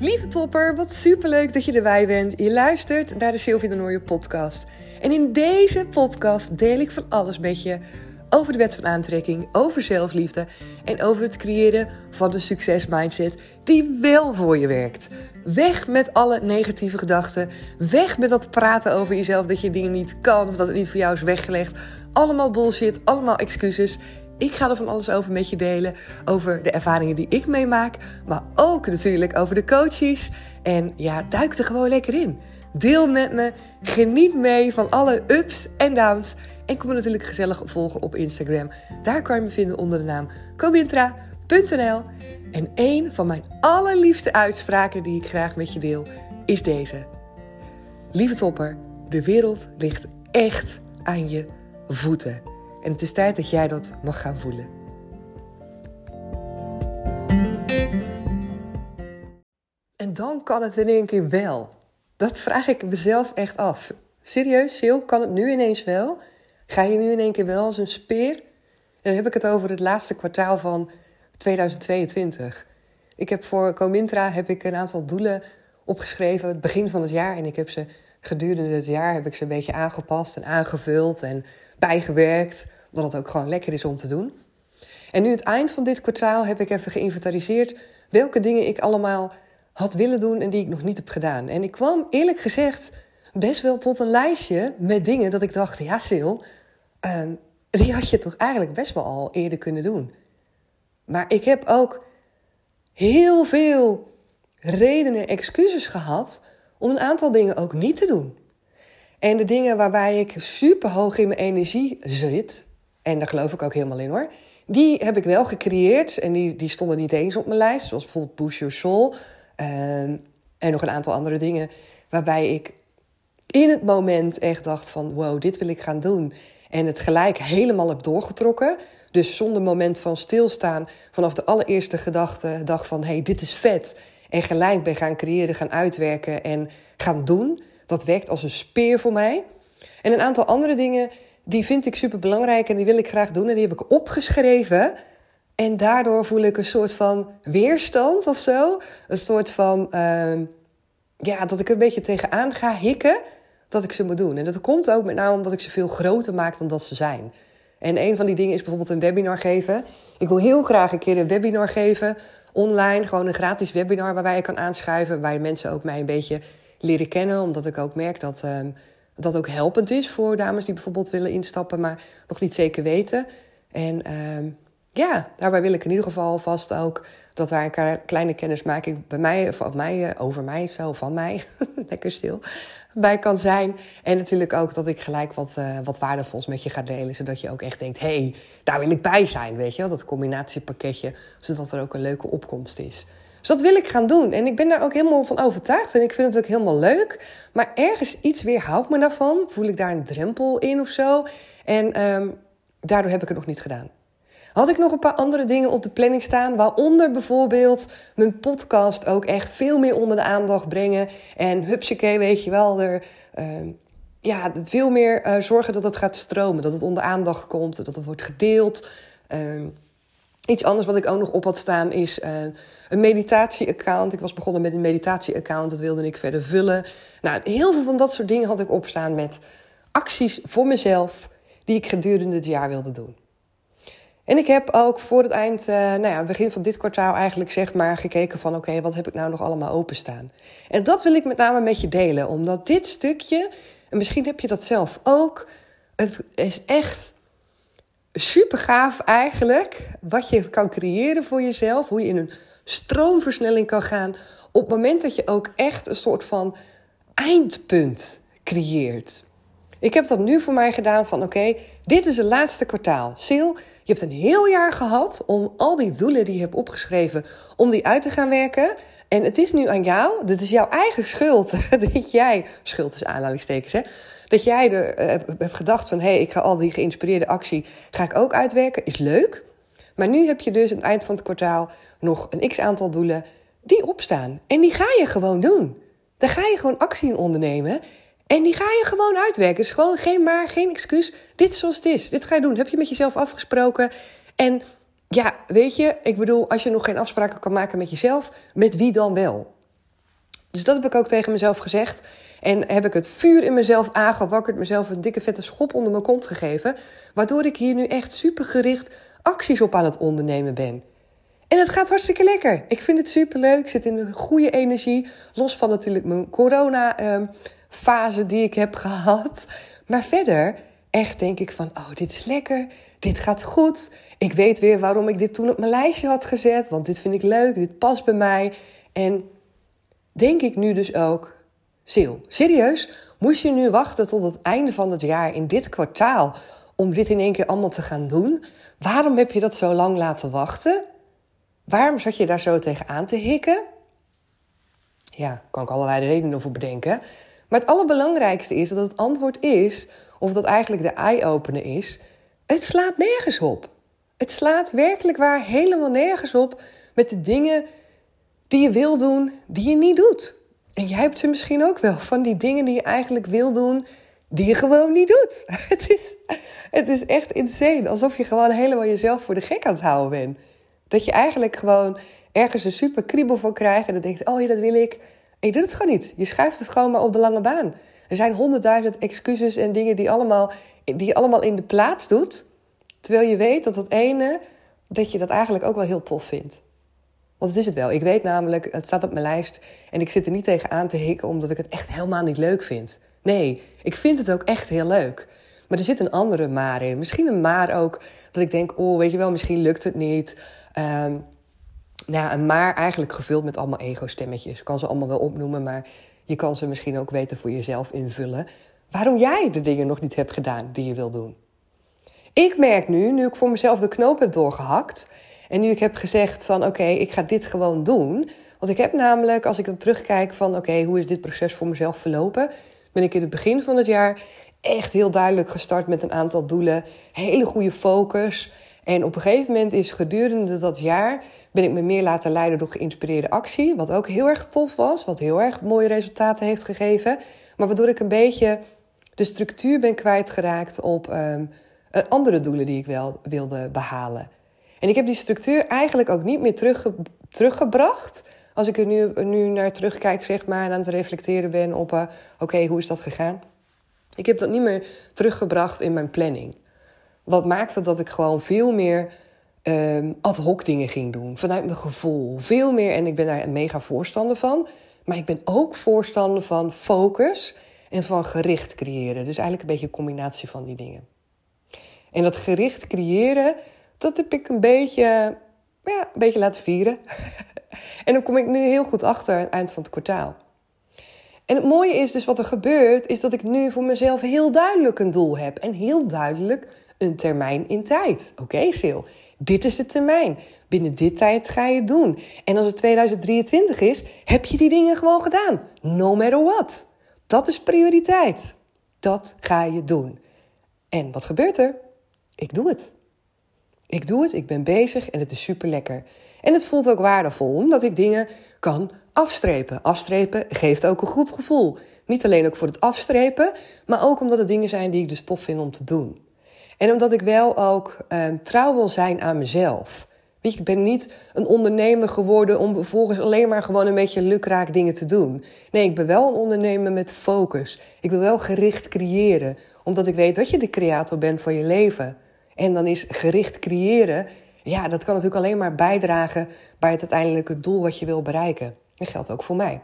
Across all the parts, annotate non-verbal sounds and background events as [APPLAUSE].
Lieve topper, wat superleuk dat je erbij bent. Je luistert naar de Sylvie de Nooie podcast. En in deze podcast deel ik van alles met je over de wet van aantrekking, over zelfliefde en over het creëren van een succesmindset die wel voor je werkt. Weg met alle negatieve gedachten. Weg met dat praten over jezelf dat je dingen niet kan of dat het niet voor jou is weggelegd. Allemaal bullshit, allemaal excuses. Ik ga er van alles over met je delen. Over de ervaringen die ik meemaak. Maar ook natuurlijk over de coaches. En ja, duik er gewoon lekker in. Deel met me. Geniet mee van alle ups en downs. En kom me natuurlijk gezellig volgen op Instagram. Daar kan je me vinden onder de naam comintra.nl. En een van mijn allerliefste uitspraken die ik graag met je deel is deze. Lieve topper, de wereld ligt echt aan je voeten. En het is tijd dat jij dat mag gaan voelen. En dan kan het in één keer wel. Dat vraag ik mezelf echt af. Serieus, Sil, kan het nu ineens wel? Ga je nu in één keer wel als een speer? En dan heb ik het over het laatste kwartaal van 2022. Ik heb voor Comintra heb ik een aantal doelen opgeschreven, het begin van het jaar. En ik heb ze gedurende het jaar heb ik ze een beetje aangepast en aangevuld en bijgewerkt. Omdat het ook gewoon lekker is om te doen. En nu het eind van dit kwartaal heb ik even geïnventariseerd welke dingen ik allemaal had willen doen en die ik nog niet heb gedaan. En ik kwam eerlijk gezegd best wel tot een lijstje met dingen dat ik dacht, ja Sil, uh, die had je toch eigenlijk best wel al eerder kunnen doen. Maar ik heb ook heel veel redenen, excuses gehad om een aantal dingen ook niet te doen. En de dingen waarbij ik super hoog in mijn energie zit, en daar geloof ik ook helemaal in hoor, die heb ik wel gecreëerd en die, die stonden niet eens op mijn lijst, zoals bijvoorbeeld Push Your Soul en, en nog een aantal andere dingen waarbij ik in het moment echt dacht van wow, dit wil ik gaan doen. En het gelijk helemaal heb doorgetrokken. Dus zonder moment van stilstaan, vanaf de allereerste gedachte, dacht van hé, hey, dit is vet. En gelijk ben gaan creëren, gaan uitwerken en gaan doen. Dat werkt als een speer voor mij. En een aantal andere dingen, die vind ik super belangrijk en die wil ik graag doen. En die heb ik opgeschreven. En daardoor voel ik een soort van weerstand of zo. Een soort van, uh, ja, dat ik een beetje tegenaan ga hikken dat ik ze moet doen. En dat komt ook met name omdat ik ze veel groter maak dan dat ze zijn. En een van die dingen is bijvoorbeeld een webinar geven. Ik wil heel graag een keer een webinar geven, online, gewoon een gratis webinar waarbij je kan aanschuiven, waar mensen ook mij een beetje leren kennen, omdat ik ook merk dat um, dat ook helpend is voor dames die bijvoorbeeld willen instappen, maar nog niet zeker weten. En um, ja, daarbij wil ik in ieder geval vast ook dat daar een kleine kennismaking bij mij, of mij, eh, over mij, zo van mij, [LAUGHS] lekker stil, bij kan zijn. En natuurlijk ook dat ik gelijk wat, uh, wat waardevols met je ga delen, zodat je ook echt denkt, hé, hey, daar wil ik bij zijn, weet je dat combinatiepakketje, zodat er ook een leuke opkomst is. Dus dat wil ik gaan doen. En ik ben daar ook helemaal van overtuigd. En ik vind het ook helemaal leuk. Maar ergens iets weerhoudt me daarvan. Voel ik daar een drempel in of zo. En um, daardoor heb ik het nog niet gedaan had ik nog een paar andere dingen op de planning staan. Waaronder bijvoorbeeld mijn podcast ook echt veel meer onder de aandacht brengen. En hupsakee, weet je wel, er, uh, ja, veel meer uh, zorgen dat het gaat stromen. Dat het onder aandacht komt, dat het wordt gedeeld. Uh, iets anders wat ik ook nog op had staan is uh, een meditatie-account. Ik was begonnen met een meditatie-account, dat wilde ik verder vullen. Nou, heel veel van dat soort dingen had ik opstaan met acties voor mezelf die ik gedurende het jaar wilde doen. En ik heb ook voor het eind, uh, nou ja, begin van dit kwartaal eigenlijk zeg maar gekeken van oké, wat heb ik nou nog allemaal openstaan? En dat wil ik met name met je delen, omdat dit stukje, en misschien heb je dat zelf ook, het is echt super gaaf eigenlijk wat je kan creëren voor jezelf, hoe je in een stroomversnelling kan gaan op het moment dat je ook echt een soort van eindpunt creëert. Ik heb dat nu voor mij gedaan van oké, dit is het laatste kwartaal. Sil, je hebt een heel jaar gehad om al die doelen die je hebt opgeschreven, om die uit te gaan werken. En het is nu aan jou, dit is jouw eigen schuld, [LAUGHS] dat jij, schuld is aanhalingstekens hè, dat jij er uh, hebt gedacht van, hé, hey, ik ga al die geïnspireerde actie, ga ik ook uitwerken, is leuk. Maar nu heb je dus aan het eind van het kwartaal nog een x-aantal doelen die opstaan. En die ga je gewoon doen. Daar ga je gewoon actie in ondernemen. En die ga je gewoon uitwerken. Dus gewoon geen maar, geen excuus. Dit is zoals het is. Dit ga je doen. heb je met jezelf afgesproken. En ja, weet je, ik bedoel, als je nog geen afspraken kan maken met jezelf, met wie dan wel? Dus dat heb ik ook tegen mezelf gezegd. En heb ik het vuur in mezelf aangewakkerd, mezelf een dikke vette schop onder mijn kont gegeven. Waardoor ik hier nu echt supergericht acties op aan het ondernemen ben. En het gaat hartstikke lekker. Ik vind het superleuk. Ik zit in een goede energie. Los van natuurlijk mijn corona-fase die ik heb gehad. Maar verder, echt denk ik van, oh, dit is lekker. Dit gaat goed. Ik weet weer waarom ik dit toen op mijn lijstje had gezet. Want dit vind ik leuk. Dit past bij mij. En denk ik nu dus ook, Sil, serieus? Moest je nu wachten tot het einde van het jaar in dit kwartaal om dit in één keer allemaal te gaan doen? Waarom heb je dat zo lang laten wachten? Waarom zat je daar zo tegenaan te hikken? Ja, kan ik allerlei redenen voor bedenken. Maar het allerbelangrijkste is dat het antwoord is, of dat eigenlijk de eye-opener is, het slaat nergens op. Het slaat werkelijk waar helemaal nergens op met de dingen die je wil doen, die je niet doet. En jij hebt ze misschien ook wel van die dingen die je eigenlijk wil doen, die je gewoon niet doet. [LAUGHS] Het is, het is echt insane. Alsof je gewoon helemaal jezelf voor de gek aan het houden bent. Dat je eigenlijk gewoon ergens een super kriebel van krijgt en dan denkt: oh ja, dat wil ik. En je doet het gewoon niet. Je schuift het gewoon maar op de lange baan. Er zijn honderdduizend excuses en dingen die, allemaal, die je allemaal in de plaats doet. Terwijl je weet dat dat ene, dat je dat eigenlijk ook wel heel tof vindt. Want het is het wel. Ik weet namelijk, het staat op mijn lijst en ik zit er niet tegen aan te hikken omdat ik het echt helemaal niet leuk vind. Nee, ik vind het ook echt heel leuk. Maar er zit een andere maar in. Misschien een maar ook dat ik denk, oh, weet je wel, misschien lukt het niet. Um, nou, een maar eigenlijk gevuld met allemaal ego-stemmetjes. Ik kan ze allemaal wel opnoemen, maar je kan ze misschien ook weten voor jezelf invullen. Waarom jij de dingen nog niet hebt gedaan die je wil doen. Ik merk nu, nu ik voor mezelf de knoop heb doorgehakt en nu ik heb gezegd van oké, ik ga dit gewoon doen. Want ik heb namelijk, als ik dan terugkijk van oké, hoe is dit proces voor mezelf verlopen? Ben ik in het begin van het jaar echt heel duidelijk gestart met een aantal doelen. Hele goede focus. En op een gegeven moment is gedurende dat jaar ben ik me meer laten leiden door geïnspireerde actie. Wat ook heel erg tof was, wat heel erg mooie resultaten heeft gegeven. Maar waardoor ik een beetje de structuur ben kwijtgeraakt op um, andere doelen die ik wel wilde behalen. En ik heb die structuur eigenlijk ook niet meer terugge teruggebracht. Als ik er nu, nu naar terugkijk, zeg maar, en aan het reflecteren ben op: uh, oké, hoe is dat gegaan? Ik heb dat niet meer teruggebracht in mijn planning. Wat maakte dat ik gewoon veel meer um, ad hoc dingen ging doen. Vanuit mijn gevoel. Veel meer. En ik ben daar een mega voorstander van. Maar ik ben ook voorstander van focus en van gericht creëren. Dus eigenlijk een beetje een combinatie van die dingen. En dat gericht creëren, dat heb ik een beetje, ja, een beetje laten vieren. [LAUGHS] en dan kom ik nu heel goed achter aan het eind van het kwartaal. En het mooie is dus wat er gebeurt, is dat ik nu voor mezelf heel duidelijk een doel heb. En heel duidelijk een termijn in tijd. Oké, Sil, dit is de termijn. Binnen dit tijd ga je het doen. En als het 2023 is, heb je die dingen gewoon gedaan. No matter what. Dat is prioriteit. Dat ga je doen. En wat gebeurt er? Ik doe het. Ik doe het, ik ben bezig en het is super lekker. En het voelt ook waardevol, omdat ik dingen kan afstrepen. Afstrepen geeft ook een goed gevoel. Niet alleen ook voor het afstrepen, maar ook omdat het dingen zijn die ik dus tof vind om te doen. En omdat ik wel ook um, trouw wil zijn aan mezelf. Weet je, ik ben niet een ondernemer geworden om vervolgens alleen maar gewoon een beetje lukraak dingen te doen. Nee, ik ben wel een ondernemer met focus. Ik wil wel gericht creëren, omdat ik weet dat je de creator bent van je leven. En dan is gericht creëren, ja, dat kan natuurlijk alleen maar bijdragen bij het uiteindelijke doel wat je wil bereiken. Dat geldt ook voor mij.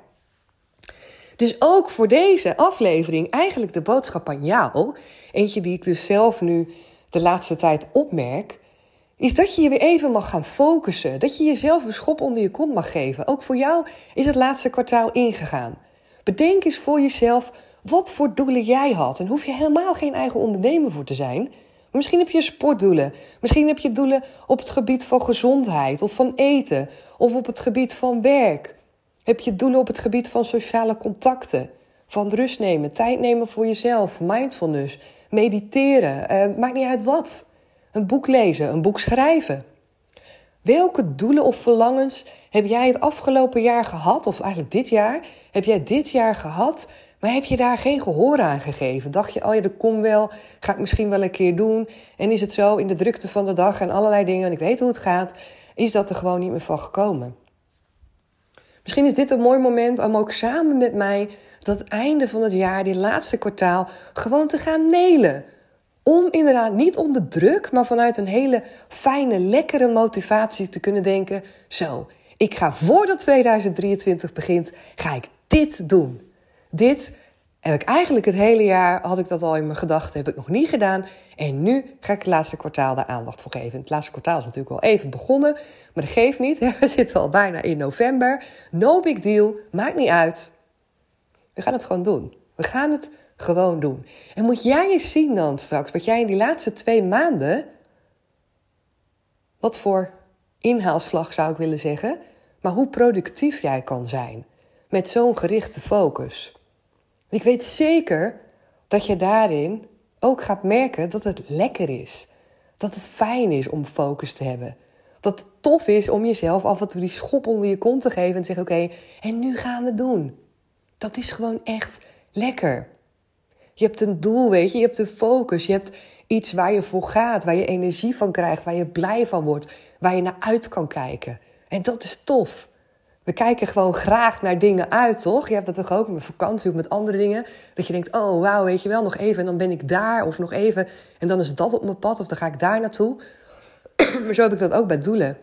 Dus ook voor deze aflevering eigenlijk de boodschap aan jou, eentje die ik dus zelf nu de laatste tijd opmerk, is dat je je weer even mag gaan focussen. Dat je jezelf een schop onder je kont mag geven. Ook voor jou is het laatste kwartaal ingegaan. Bedenk eens voor jezelf wat voor doelen jij had. En hoef je helemaal geen eigen ondernemer voor te zijn. Misschien heb je sportdoelen. Misschien heb je doelen op het gebied van gezondheid of van eten. Of op het gebied van werk. Heb je doelen op het gebied van sociale contacten. Van rust nemen, tijd nemen voor jezelf, mindfulness, mediteren. Uh, maakt niet uit wat. Een boek lezen, een boek schrijven. Welke doelen of verlangens heb jij het afgelopen jaar gehad, of eigenlijk dit jaar, heb jij dit jaar gehad maar heb je daar geen gehoor aan gegeven? Dacht je, oh ja, dat komt wel, ga ik misschien wel een keer doen. En is het zo in de drukte van de dag en allerlei dingen, en ik weet hoe het gaat, is dat er gewoon niet meer van gekomen. Misschien is dit een mooi moment om ook samen met mij dat einde van het jaar, die laatste kwartaal, gewoon te gaan nelen. Om inderdaad niet onder druk, maar vanuit een hele fijne, lekkere motivatie te kunnen denken: zo, ik ga voordat 2023 begint, ga ik dit doen. Dit heb ik eigenlijk het hele jaar, had ik dat al in mijn gedachten, heb ik nog niet gedaan. En nu ga ik het laatste kwartaal daar aandacht voor geven. Het laatste kwartaal is natuurlijk al even begonnen, maar dat geeft niet. [LAUGHS] We zitten al bijna in november. No big deal, maakt niet uit. We gaan het gewoon doen. We gaan het gewoon doen. En moet jij eens zien dan straks wat jij in die laatste twee maanden, wat voor inhaalslag zou ik willen zeggen, maar hoe productief jij kan zijn met zo'n gerichte focus. Ik weet zeker dat je daarin ook gaat merken dat het lekker is. Dat het fijn is om focus te hebben. Dat het tof is om jezelf af en toe die schop onder je kont te geven en te zeggen: Oké, en nu gaan we het doen. Dat is gewoon echt lekker. Je hebt een doel, weet je, je hebt een focus, je hebt iets waar je voor gaat, waar je energie van krijgt, waar je blij van wordt, waar je naar uit kan kijken. En dat is tof. We kijken gewoon graag naar dingen uit, toch? Je hebt dat toch ook met vakantie of met andere dingen. Dat je denkt, oh wauw, weet je wel, nog even en dan ben ik daar. Of nog even en dan is dat op mijn pad of dan ga ik daar naartoe. [CLEARS THROAT] maar zo heb ik dat ook bij doelen.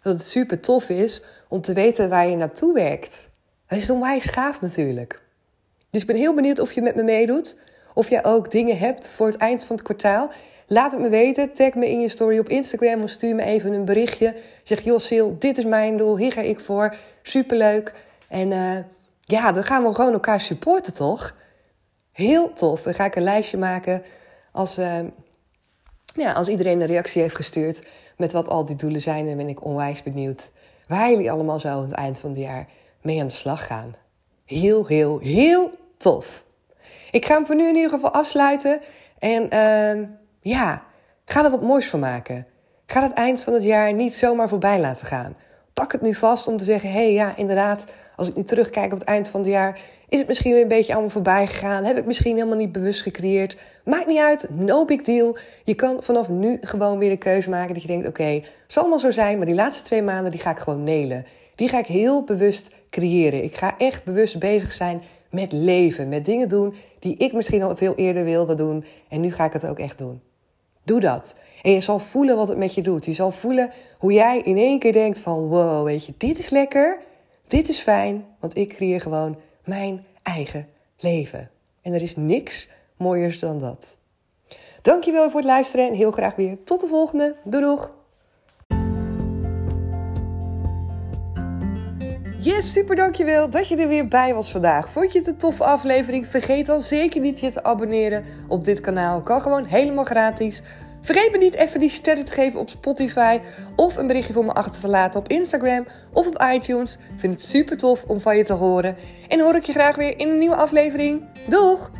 Dat het super tof is om te weten waar je naartoe werkt. Dat is onwijs gaaf natuurlijk. Dus ik ben heel benieuwd of je met me meedoet. Of jij ook dingen hebt voor het eind van het kwartaal. Laat het me weten. Tag me in je story op Instagram of stuur me even een berichtje. Zeg, joh Sil, dit is mijn doel. Hier ga ik voor. Superleuk. En uh, ja, dan gaan we gewoon elkaar supporten, toch? Heel tof. Dan ga ik een lijstje maken als, uh, ja, als iedereen een reactie heeft gestuurd met wat al die doelen zijn. Dan ben ik onwijs benieuwd waar jullie allemaal zo aan het eind van het jaar mee aan de slag gaan. Heel, heel, heel tof. Ik ga hem voor nu in ieder geval afsluiten. En uh, ja, ga er wat moois van maken. Ga het eind van het jaar niet zomaar voorbij laten gaan. Pak het nu vast om te zeggen: hé, hey, ja, inderdaad, als ik nu terugkijk op het eind van het jaar, is het misschien weer een beetje allemaal voorbij gegaan. Heb ik misschien helemaal niet bewust gecreëerd. Maakt niet uit, no big deal. Je kan vanaf nu gewoon weer de keuze maken dat je denkt: oké, zal allemaal zo zijn, maar die laatste twee maanden die ga ik gewoon nelen. Die ga ik heel bewust creëren. Ik ga echt bewust bezig zijn met leven, met dingen doen die ik misschien al veel eerder wilde doen. En nu ga ik het ook echt doen. Doe dat. En je zal voelen wat het met je doet. Je zal voelen hoe jij in één keer denkt van wow, weet je, dit is lekker, dit is fijn, want ik creëer gewoon mijn eigen leven. En er is niks mooiers dan dat. Dankjewel voor het luisteren en heel graag weer tot de volgende. Doei doeg! Yes, super dankjewel dat je er weer bij was vandaag. Vond je het een toffe aflevering? Vergeet dan zeker niet je te abonneren op dit kanaal. Kan gewoon helemaal gratis. Vergeet me niet even die sterren te geven op Spotify of een berichtje voor me achter te laten op Instagram of op iTunes. Vind het super tof om van je te horen. En hoor ik je graag weer in een nieuwe aflevering. Doeg!